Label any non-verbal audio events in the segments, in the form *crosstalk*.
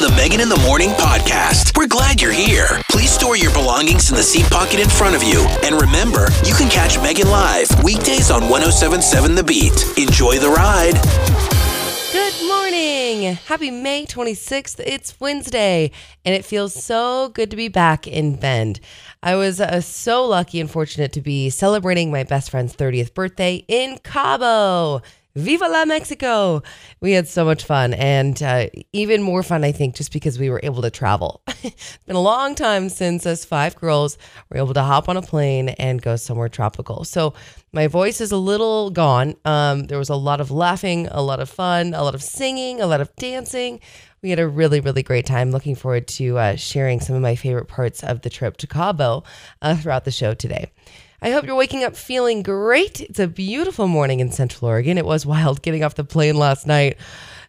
to the Megan in the Morning podcast. We're glad you're here. Please store your belongings in the seat pocket in front of you. And remember, you can catch Megan live weekdays on 1077 The Beat. Enjoy the ride. Good morning. Happy May 26th. It's Wednesday, and it feels so good to be back in Bend. I was uh, so lucky and fortunate to be celebrating my best friend's 30th birthday in Cabo. Viva la Mexico! We had so much fun, and uh, even more fun, I think, just because we were able to travel. it's *laughs* been a long time since us five girls were able to hop on a plane and go somewhere tropical. So my voice is a little gone. Um, there was a lot of laughing, a lot of fun, a lot of singing, a lot of dancing. We had a really, really great time. Looking forward to uh, sharing some of my favorite parts of the trip to Cabo uh, throughout the show today. I hope you're waking up feeling great. It's a beautiful morning in Central Oregon. It was wild getting off the plane last night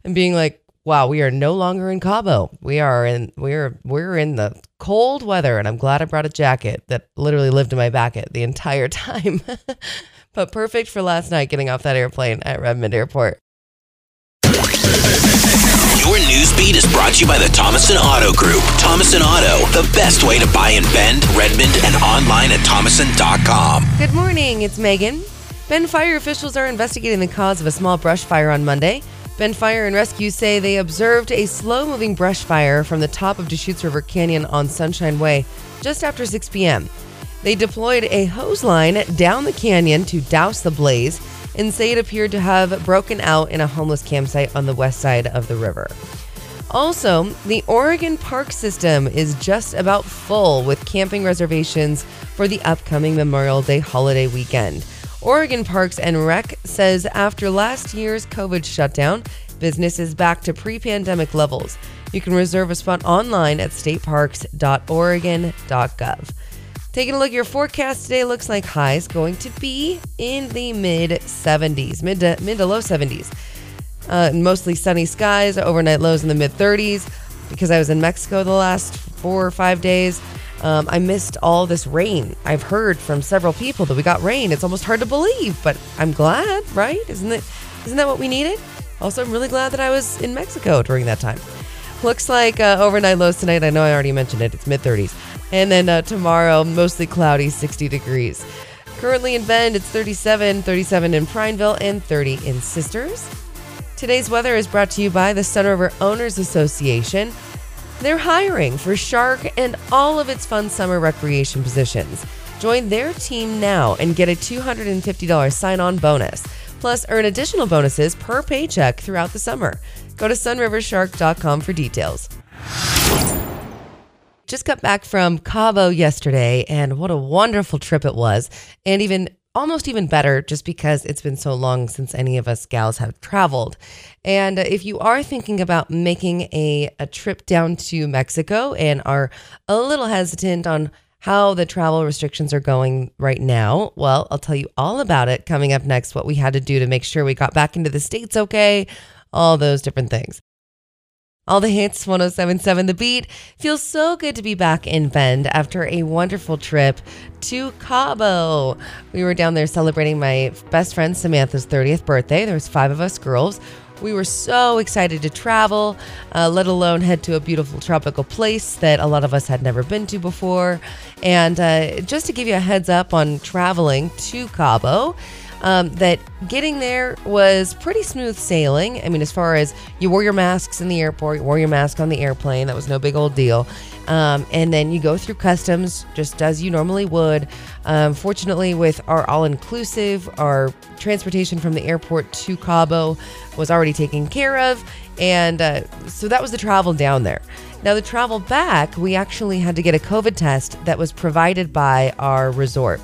and being like, wow, we are no longer in Cabo. We are in we're we're in the cold weather and I'm glad I brought a jacket that literally lived in my backet the entire *laughs* time. but perfect for last night getting off that airplane at Redmond Airport. Your news beat is brought to you by the Thomason Auto Group. Thomason Auto, the best way to buy in Bend, Redmond, and online at thomason.com. Good morning, it's Megan. Bend fire officials are investigating the cause of a small brush fire on Monday. Bend Fire and Rescue say they observed a slow moving brush fire from the top of Deschutes River Canyon on Sunshine Way just after 6 p.m. They deployed a hose line down the canyon to douse the blaze and say it appeared to have broken out in a homeless campsite on the west side of the river. Also, the Oregon Park System is just about full with camping reservations for the upcoming Memorial Day holiday weekend. Oregon Parks and Rec says after last year's COVID shutdown, business is back to pre pandemic levels. You can reserve a spot online at stateparks.oregon.gov. Taking a look at your forecast today, looks like highs going to be in the mid 70s, mid to, mid to low 70s. Uh, mostly sunny skies, overnight lows in the mid 30s. Because I was in Mexico the last four or five days, um, I missed all this rain. I've heard from several people that we got rain. It's almost hard to believe, but I'm glad, right? Isn't it? Isn't that what we needed? Also, I'm really glad that I was in Mexico during that time. Looks like uh, overnight lows tonight. I know I already mentioned it. It's mid 30s. And then uh, tomorrow, mostly cloudy, 60 degrees. Currently in Bend, it's 37, 37 in Prineville, and 30 in Sisters. Today's weather is brought to you by the Sunriver Owners Association. They're hiring for SHARC and all of its fun summer recreation positions. Join their team now and get a $250 sign on bonus. Plus, earn additional bonuses per paycheck throughout the summer. Go to sunrivershark.com for details. Just got back from Cabo yesterday, and what a wonderful trip it was. And even almost even better just because it's been so long since any of us gals have traveled. And if you are thinking about making a, a trip down to Mexico and are a little hesitant on how the travel restrictions are going right now, well, I'll tell you all about it coming up next, what we had to do to make sure we got back into the States okay, all those different things. All the hits, 1077 The Beat. Feels so good to be back in Bend after a wonderful trip to Cabo. We were down there celebrating my best friend Samantha's 30th birthday. There was five of us girls. We were so excited to travel, uh, let alone head to a beautiful tropical place that a lot of us had never been to before. And uh, just to give you a heads up on traveling to Cabo, um, that getting there was pretty smooth sailing. I mean, as far as you wore your masks in the airport, you wore your mask on the airplane, that was no big old deal. Um, and then you go through customs just as you normally would. Um, fortunately, with our all inclusive, our transportation from the airport to Cabo was already taken care of. And uh, so that was the travel down there. Now, the travel back, we actually had to get a COVID test that was provided by our resort.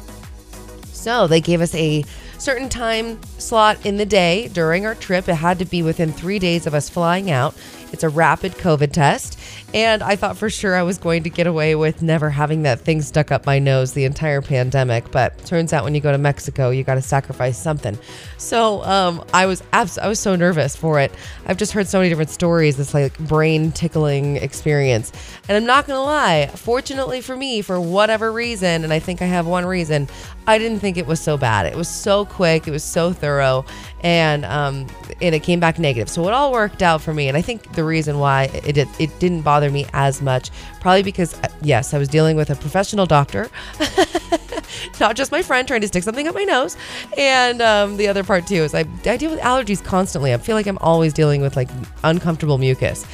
So they gave us a certain time slot in the day during our trip. It had to be within three days of us flying out. It's a rapid COVID test. And I thought for sure I was going to get away with never having that thing stuck up my nose the entire pandemic. But turns out when you go to Mexico, you got to sacrifice something. So um, I was abs- I was so nervous for it. I've just heard so many different stories. This like brain tickling experience. And I'm not gonna lie. Fortunately for me, for whatever reason, and I think I have one reason, I didn't think it was so bad. It was so quick. It was so thorough, and um, and it came back negative. So it all worked out for me. And I think the reason why it did, it didn't bother me as much, probably because uh, yes, I was dealing with a professional doctor, *laughs* not just my friend trying to stick something up my nose. And um, the other part too is I I deal with allergies constantly. I feel like I'm always dealing with like uncomfortable mucus.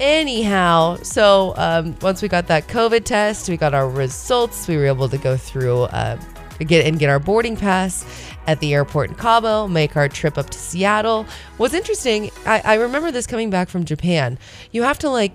Anyhow, so um, once we got that COVID test, we got our results. We were able to go through, uh, get and get our boarding pass at the airport in Cabo, make our trip up to Seattle. What's interesting, I, I remember this coming back from Japan. You have to like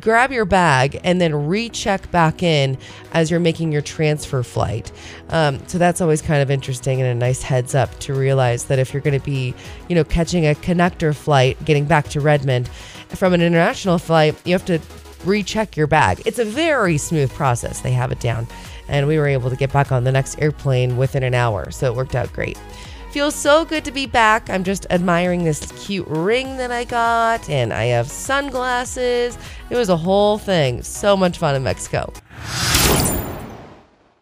grab your bag and then recheck back in as you're making your transfer flight. Um, so that's always kind of interesting and a nice heads up to realize that if you're going to be, you know, catching a connector flight, getting back to Redmond from an international flight, you have to recheck your bag. It's a very smooth process. They have it down. And we were able to get back on the next airplane within an hour. So it worked out great. Feels so good to be back. I'm just admiring this cute ring that I got, and I have sunglasses. It was a whole thing. So much fun in Mexico.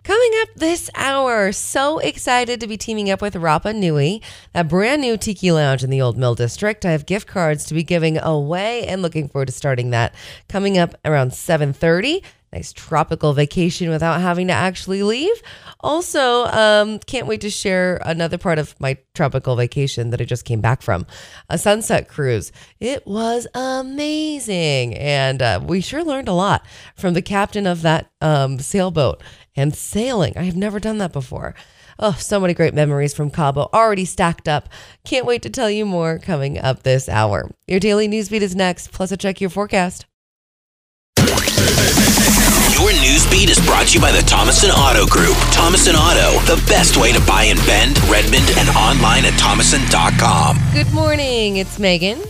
Coming up this hour, so excited to be teaming up with Rapa Nui, a brand new tiki lounge in the Old Mill District. I have gift cards to be giving away and looking forward to starting that coming up around 7:30 nice tropical vacation without having to actually leave. Also, um, can't wait to share another part of my tropical vacation that I just came back from a sunset cruise. It was amazing. And uh, we sure learned a lot from the captain of that um, sailboat and sailing. I have never done that before. Oh, so many great memories from Cabo already stacked up. Can't wait to tell you more coming up this hour. Your daily news beat is next, plus a check your forecast. Your news beat is brought to you by the Thomason Auto Group. Thomason Auto, the best way to buy in Bend, Redmond, and online at thomason.com. Good morning, it's Megan.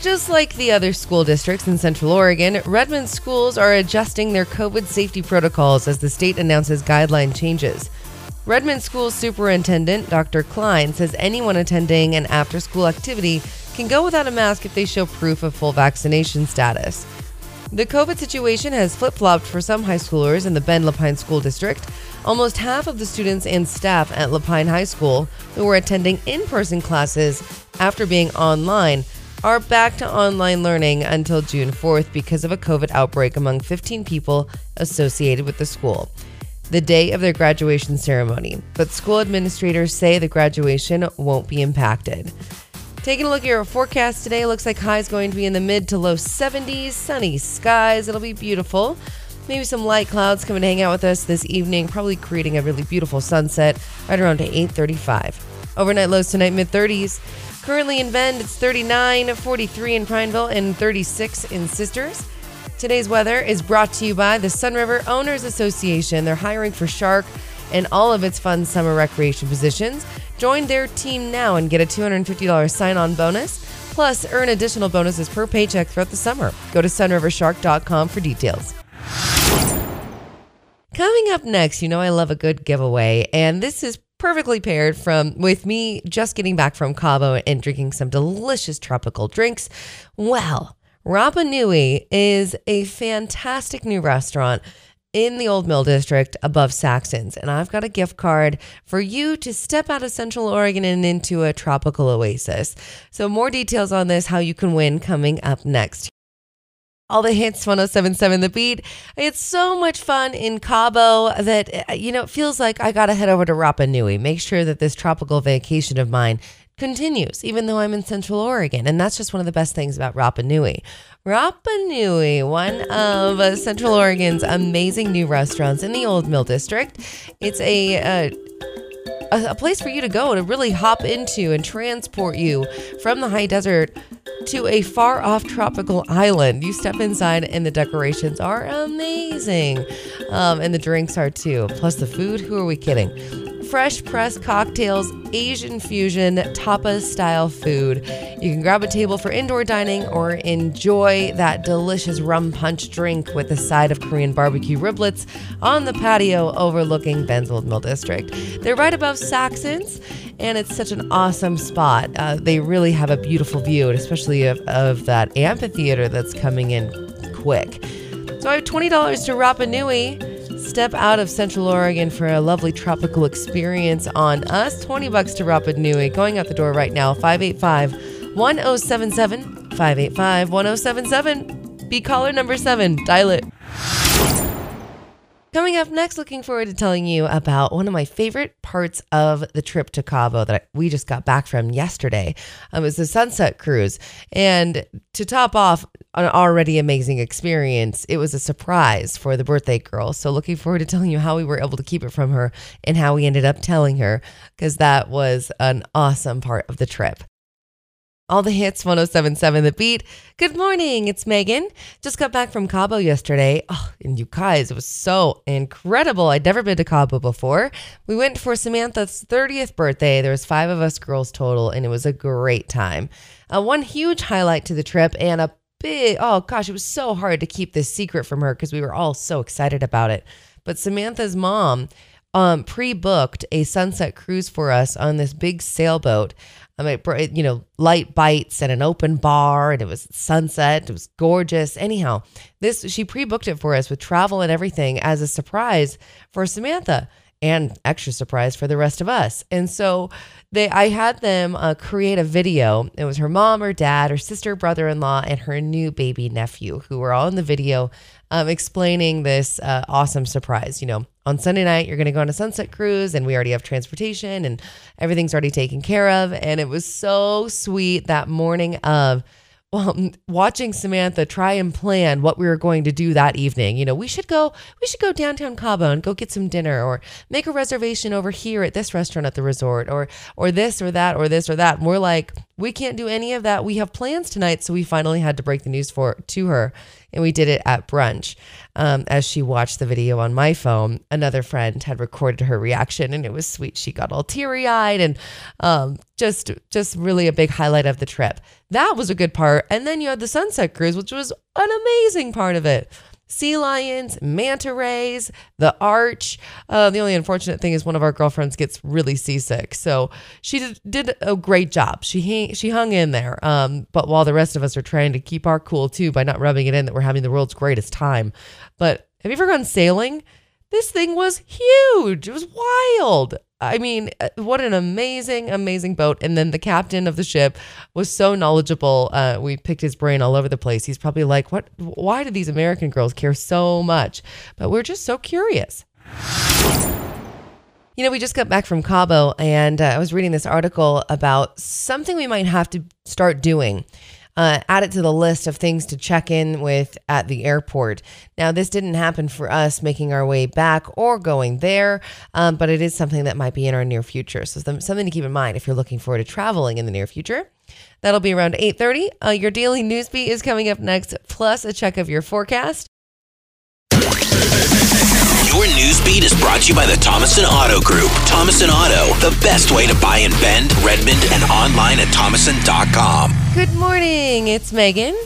Just like the other school districts in Central Oregon, Redmond schools are adjusting their COVID safety protocols as the state announces guideline changes. Redmond School Superintendent Dr. Klein says anyone attending an after school activity can go without a mask if they show proof of full vaccination status. The COVID situation has flip flopped for some high schoolers in the Bend La Pine School District. Almost half of the students and staff at La Pine High School who were attending in person classes after being online are back to online learning until June 4th because of a COVID outbreak among 15 people associated with the school. The day of their graduation ceremony, but school administrators say the graduation won't be impacted. Taking a look at your forecast today, looks like highs going to be in the mid to low 70s, sunny skies. It'll be beautiful. Maybe some light clouds coming to hang out with us this evening, probably creating a really beautiful sunset right around 8:35. Overnight lows tonight mid 30s. Currently in Bend, it's 39, 43 in Prineville, and 36 in Sisters. Today's weather is brought to you by the Sunriver Owners Association. They're hiring for SHARC and all of its fun summer recreation positions. Join their team now and get a $250 sign on bonus. Plus, earn additional bonuses per paycheck throughout the summer. Go to sunrivershark.com for details. Coming up next, you know I love a good giveaway, and this is perfectly paired from with me just getting back from Cabo and drinking some delicious tropical drinks. Well, Rapa Nui is a fantastic new restaurant in the Old Mill District above Saxons. And I've got a gift card for you to step out of Central Oregon and into a tropical oasis. So, more details on this, how you can win, coming up next. All the hits, 1077 The Beat. It's so much fun in Cabo that, uh, you know, it feels like I got to head over to Rapa Nui. Make sure that this tropical vacation of mine continues, even though I'm in Central Oregon. And that's just one of the best things about Rapa Nui. Rapa Nui, one of Central Oregon's amazing new restaurants in the Old Mill District. It's a, uh, a, place for you to go to really hop into and transport you from the high desert to a far off tropical island. You step inside, and the decorations are amazing. Um, and the drinks are too. Plus, the food, who are we kidding? Fresh pressed cocktails, Asian fusion, tapas style food. You can grab a table for indoor dining or enjoy that delicious rum punch drink with a side of Korean barbecue riblets on the patio overlooking Bend's Old Mill District. They're right above Saxons, and it's such an awesome spot. Uh, they really have a beautiful view, especially of, of that amphitheater that's coming in quick. So I have $20 to Rapa Nui Step out of Central Oregon for a lovely tropical experience on us. 20 bucks to Rapa Nui. Going out the door right now, 585 1077. 585 1077. Be caller number seven. Dial it. Coming up next, looking forward to telling you about one of my favorite parts of the trip to Cabo that we just got back from yesterday. Um, it was the Sunset Cruise. And to top off an already amazing experience, it was a surprise for the birthday girl. So, looking forward to telling you how we were able to keep it from her and how we ended up telling her, because that was an awesome part of the trip. All the hits 1077 The Beat. Good morning, it's Megan. Just got back from Cabo yesterday. Oh, and you guys, it was so incredible. I'd never been to Cabo before. We went for Samantha's 30th birthday. There was five of us girls total, and it was a great time. Uh, one huge highlight to the trip and a big, oh gosh, it was so hard to keep this secret from her because we were all so excited about it. But Samantha's mom um, pre-booked a sunset cruise for us on this big sailboat. I mean, you know, light bites and an open bar, and it was sunset. It was gorgeous. Anyhow, this she pre-booked it for us with travel and everything as a surprise for Samantha and extra surprise for the rest of us. And so they, I had them uh, create a video. It was her mom, her dad, her sister, brother-in-law, and her new baby nephew, who were all in the video, um, explaining this uh, awesome surprise. You know, on Sunday night, you're going to go on a sunset cruise, and we already have transportation, and everything's already taken care of. And it was so sweet that morning of well, watching Samantha try and plan what we were going to do that evening. You know, we should go, we should go downtown Cabo and go get some dinner, or make a reservation over here at this restaurant at the resort, or or this or that or this or that. And we're like, we can't do any of that. We have plans tonight, so we finally had to break the news for to her, and we did it at brunch. Um, as she watched the video on my phone, another friend had recorded her reaction, and it was sweet. She got all teary eyed, and um, just just really a big highlight of the trip. That was a good part. And then you had the sunset cruise, which was an amazing part of it sea lions, manta rays, the arch. Uh, the only unfortunate thing is one of our girlfriends gets really seasick. So she did, did a great job. She she hung in there. Um, but while the rest of us are trying to keep our cool too by not rubbing it in that we're having the world's greatest time. But have you ever gone sailing? This thing was huge. It was wild. I mean, uh, what an amazing, amazing boat. And then the captain of the ship was so knowledgeable. Uh, we picked his brain all over the place. He's probably like, what, why do these American girls care so much? But we're just so curious. You know, we just got back from Cabo and uh, I was reading this article about something we might have to start doing uh, add it to the list of things to check in with at the airport. Now, this didn't happen for us making our way back or going there, um, but it is something that might be in our near future. So something to keep in mind if you're looking forward to traveling in the near future. That'll be around 8:30. Uh, your daily news beat is coming up next, plus a check of your forecast. Your news beat is brought to you by the Thomason Auto Group. Thomason Auto, the best way to buy in Bend, Redmond, and online at thomason.com. Good morning, it's Megan.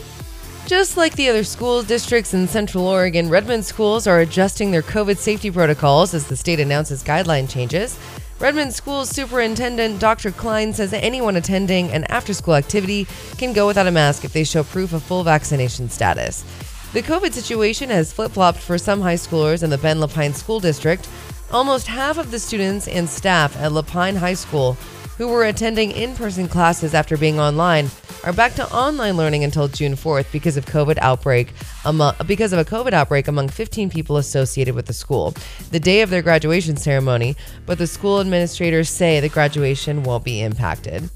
Just like the other school districts in Central Oregon, Redmond schools are adjusting their COVID safety protocols as the state announces guideline changes. Redmond Schools Superintendent Dr. Klein says anyone attending an after school activity can go without a mask if they show proof of full vaccination status. The COVID situation has flip flopped for some high schoolers in the Ben La Pine School District. Almost half of the students and staff at La Pine High School who were attending in person classes after being online are back to online learning until June 4th because of COVID outbreak among, because of a COVID outbreak among 15 people associated with the school. The day of their graduation ceremony, but the school administrators say the graduation won't be impacted.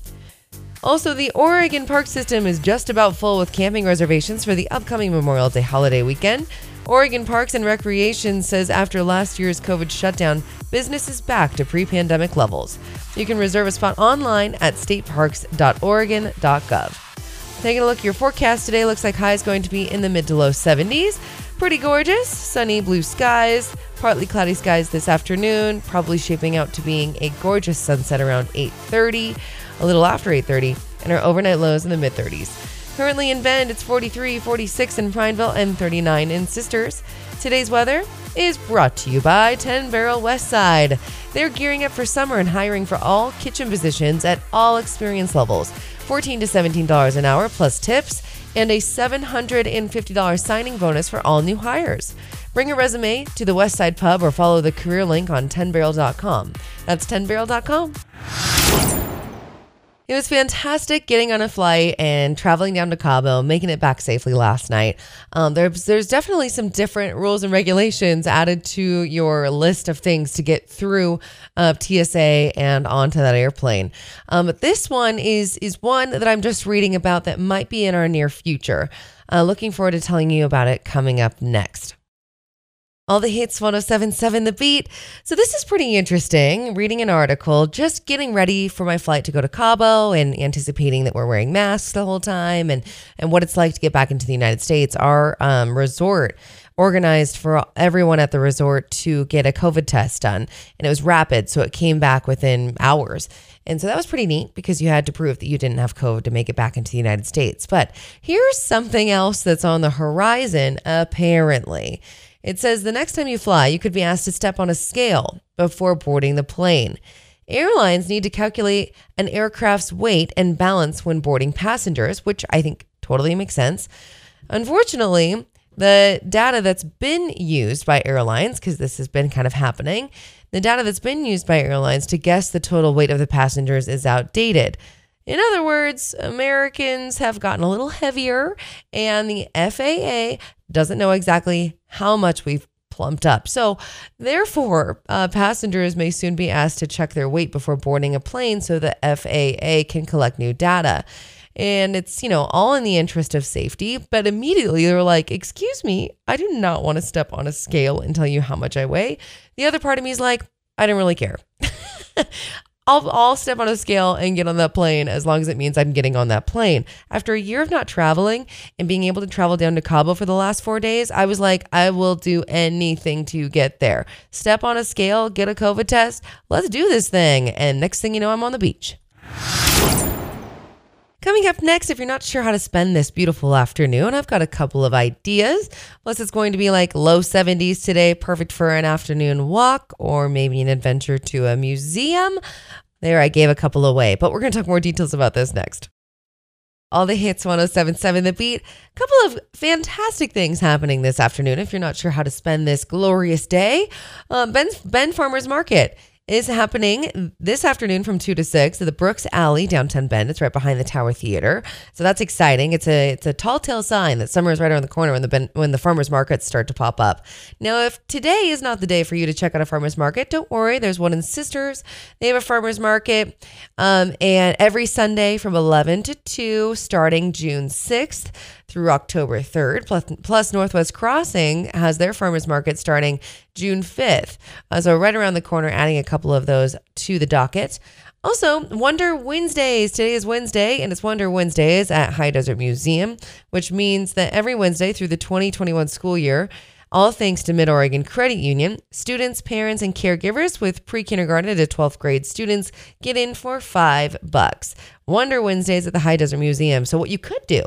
Also, the Oregon Park System is just about full with camping reservations for the upcoming Memorial Day holiday weekend. Oregon Parks and Recreation says after last year's COVID shutdown, business is back to pre pandemic levels. You can reserve a spot online at stateparks.oregon.gov. Taking a look at your forecast today, looks like high is going to be in the mid to low 70s. Pretty gorgeous, sunny blue skies, partly cloudy skies this afternoon, probably shaping out to being a gorgeous sunset around 8:30 a little after 8:30, and our overnight lows in the mid 30s. Currently in Bend, it's 43, 46 in Prineville, and 39 in Sisters. Today's weather is brought to you by 10 Barrel West Side. They're gearing up for summer and hiring for all kitchen positions at all experience levels. 14 to $17 an hour plus tips and a $750 signing bonus for all new hires. Bring a resume to the West Side Pub or follow the career link on 10barrel.com. That's 10barrel.com. It was fantastic getting on a flight and traveling down to Cabo, making it back safely last night. Um, there's there's definitely some different rules and regulations added to your list of things to get through uh, TSA and onto that airplane. Um, but this one is is one that I'm just reading about that might be in our near future. Uh, looking forward to telling you about it coming up next. All the hits 1077 The Beat. So, this is pretty interesting. Reading an article, just getting ready for my flight to go to Cabo and anticipating that we're wearing masks the whole time and, and what it's like to get back into the United States. Our um, resort organized for everyone at the resort to get a COVID test done, and it was rapid. So, it came back within hours. And so that was pretty neat because you had to prove that you didn't have COVID to make it back into the United States. But here's something else that's on the horizon, apparently. It says the next time you fly, you could be asked to step on a scale before boarding the plane. Airlines need to calculate an aircraft's weight and balance when boarding passengers, which I think totally makes sense. Unfortunately, the data that's been used by airlines, because this has been kind of happening, the data that's been used by airlines to guess the total weight of the passengers is outdated. In other words, Americans have gotten a little heavier, and the FAA doesn't know exactly how much we've plumped up. So, therefore, uh, passengers may soon be asked to check their weight before boarding a plane so the FAA can collect new data. And it's, you know, all in the interest of safety. But immediately they're like, Excuse me, I do not want to step on a scale and tell you how much I weigh. The other part of me is like, I don't really care. *laughs* I'll, I'll step on a scale and get on that plane as long as it means I'm getting on that plane. After a year of not traveling and being able to travel down to Cabo for the last four days, I was like, I will do anything to get there. Step on a scale, get a COVID test, let's do this thing. And next thing you know, I'm on the beach. Coming up next, if you're not sure how to spend this beautiful afternoon, I've got a couple of ideas. Plus, it's going to be like low 70s today, perfect for an afternoon walk or maybe an adventure to a museum. There, I gave a couple away, but we're going to talk more details about this next. All the hits 1077 The Beat. A couple of fantastic things happening this afternoon if you're not sure how to spend this glorious day. Um, Ben's, Ben Farmer's Market is happening this afternoon from 2 to 6 at the Brooks Alley, downtown Bend. It's right behind the Tower Theater. So that's exciting. It's a it's a tall tale sign that summer is right around the corner when the ben, when the farmers markets start to pop up. Now, if today is not the day for you to check out a farmers market, don't worry. There's one in Sisters. They have a farmers market um, and every Sunday from 11 to 2 starting June 6th through October 3rd. Plus, plus Northwest Crossing has their farmers market starting June 5th. Uh, so right around the corner, adding a couple of those to the docket. Also, Wonder Wednesdays. Today is Wednesday, and it's Wonder Wednesdays at High Desert Museum, which means that every Wednesday through the 2021 school year, all thanks to Mid Oregon Credit Union, students, parents, and caregivers with pre kindergarten to 12th grade students get in for five bucks. Wonder Wednesdays at the High Desert Museum. So, what you could do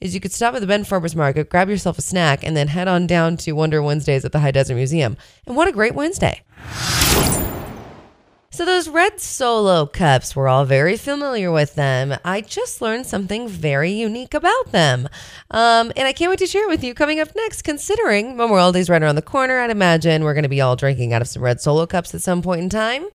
is you could stop at the Ben Farmers Market, grab yourself a snack, and then head on down to Wonder Wednesdays at the High Desert Museum. And what a great Wednesday! So, those red solo cups, we're all very familiar with them. I just learned something very unique about them. Um, and I can't wait to share it with you coming up next. Considering Memorial Day's right around the corner, I'd imagine we're going to be all drinking out of some red solo cups at some point in time.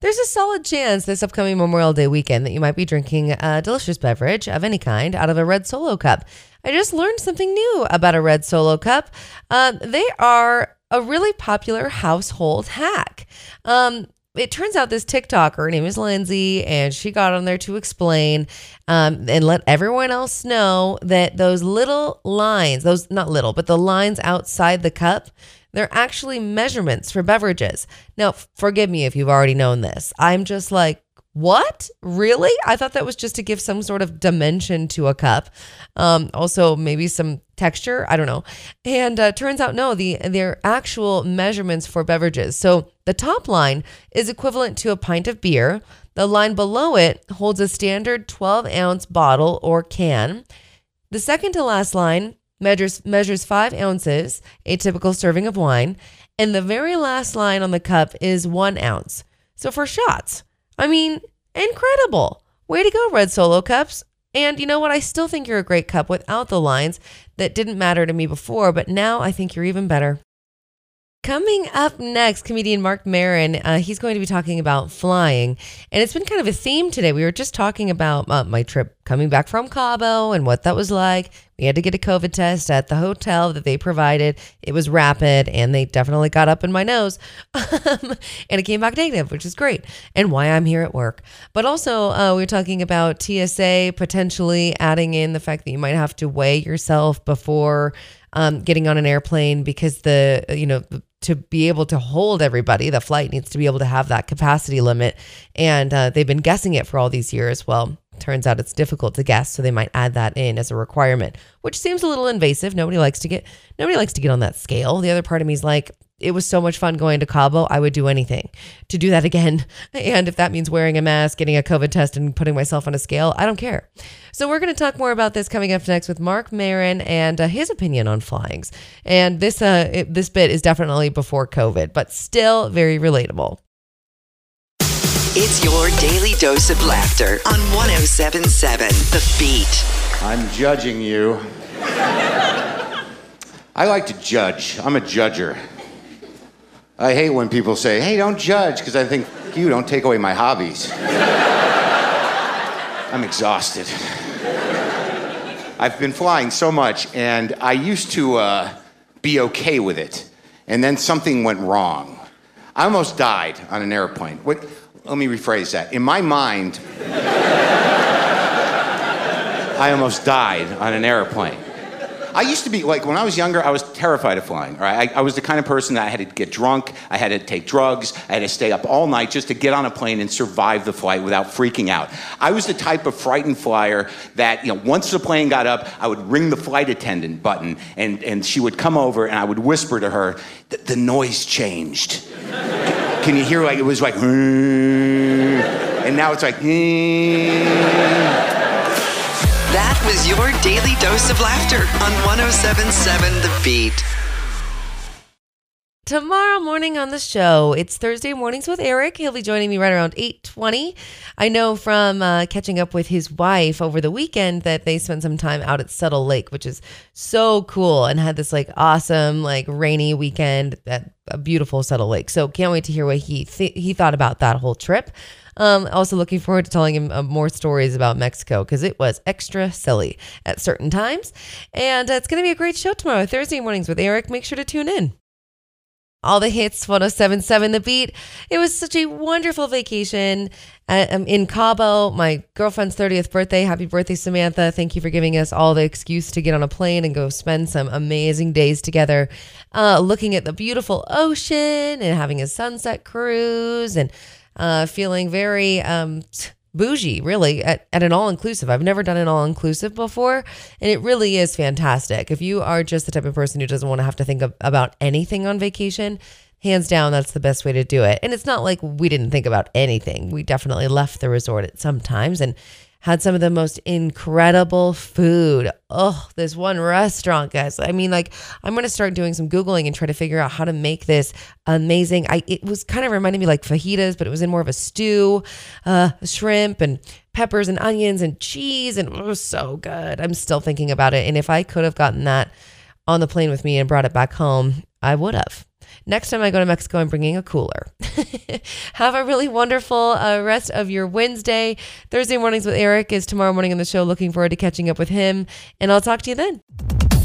There's a solid chance this upcoming Memorial Day weekend that you might be drinking a delicious beverage of any kind out of a red solo cup. I just learned something new about a red solo cup. Um, they are a really popular household hack. Um, it turns out this TikToker, her name is Lindsay, and she got on there to explain um, and let everyone else know that those little lines, those not little, but the lines outside the cup, they're actually measurements for beverages. Now, forgive me if you've already known this. I'm just like, what? Really? I thought that was just to give some sort of dimension to a cup. Um, also, maybe some texture. I don't know. And uh, turns out, no, the they're actual measurements for beverages. So the top line is equivalent to a pint of beer. The line below it holds a standard 12 ounce bottle or can. The second to last line measures measures five ounces, a typical serving of wine, and the very last line on the cup is one ounce. So for shots. I mean, incredible. Way to go, Red Solo Cups. And you know what? I still think you're a great cup without the lines that didn't matter to me before, but now I think you're even better. Coming up next, comedian Marc Maron. Uh, he's going to be talking about flying. And it's been kind of a theme today. We were just talking about uh, my trip coming back from Cabo and what that was like. We had to get a COVID test at the hotel that they provided. It was rapid and they definitely got up in my nose. *laughs* and it came back negative, which is great. And why I'm here at work. But also, uh, we were talking about TSA potentially adding in the fact that you might have to weigh yourself before um, getting on an airplane because the, you know, to be able to hold everybody, the flight needs to be able to have that capacity limit. And uh, they've been guessing it for all these years. Well, turns out it's difficult to guess, so they might add that in as a requirement, which seems a little invasive. Nobody likes to get nobody likes to get on that scale. The other part of me is like, it was so much fun going to Cabo. I would do anything to do that again. *laughs* And if that means wearing a mask, getting a COVID test, and putting myself on a scale, I don't care. So we're going to talk more about this coming up next with Marc Maron and uh, his opinion on flyings. And this uh, it, this bit is definitely before COVID, but still very relatable. It's your daily dose of laughter on 1077 The Beat. I'm judging you. I like to judge. I'm a judger. I hate when people say, hey, don't judge, because I think you don't take away my hobbies. I'm exhausted. I've been flying so much, and I used to uh, be okay with it. And then something went wrong. I almost died on an airplane. What, let me rephrase that. In my mind, I almost died on an airplane. I used to be like when I was younger, I was terrified of flying. Right? I, I, was the kind of person that I had to get drunk, I had to take drugs, I had to stay up all night just to get on a plane and survive the flight without freaking out. I was the type of frightened flyer that you know once the plane got up, I would ring the flight attendant button, and and she would come over, and I would whisper to her, the, the noise changed. Can you hear like it was like, hmm, and now it's like. Hmm. That was your daily dose of laughter on 1077 The Beat. Tomorrow morning on the show, it's Thursday mornings with Eric. He'll be joining me right around 8:20. I know from uh, catching up with his wife over the weekend that they spent some time out at Suttle Lake, which is so cool, and had this like awesome like rainy weekend at a beautiful Suttle Lake. So can't wait to hear what he th- he thought about that whole trip. Um, also looking forward to telling him uh, more stories about Mexico because it was extra silly at certain times. And uh, it's going to be a great show tomorrow, Thursday mornings with Eric. Make sure to tune in. All the hits, 1077 The Beat. It was such a wonderful vacation at, um, in Cabo. My girlfriend's 30th birthday. Happy birthday, Samantha. Thank you for giving us all the excuse to get on a plane and go spend some amazing days together, uh, looking at the beautiful ocean and having a sunset cruise and uh, feeling very um, bougie, really, at, at an all inclusive. I've never done an all inclusive before, and it really is fantastic. If you are just the type of person who doesn't want to have to think of, about anything on vacation, hands down, that's the best way to do it. And it's not like we didn't think about anything. We definitely left the resort at some times and had some of the most incredible food. Oh, this one restaurant, guys. I mean, like, I'm gonna start doing some googling and try to figure out how to make this amazing. I it was kind of reminding me like fajitas, but it was in more of a stew, uh, shrimp and peppers and onions and cheese, and it was so good. I'm still thinking about it, and if I could have gotten that on the plane with me and brought it back home, I would have. Next time I go to Mexico, I'm bringing a cooler. *laughs* Have a really wonderful uh, rest of your Wednesday. Thursday mornings with Eric is tomorrow morning on the show. Looking forward to catching up with him, and I'll talk to you then.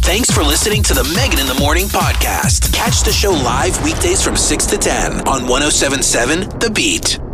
Thanks for listening to the Megan in the Morning podcast. Catch the show live weekdays from 6 to 10 on 1077 The Beat.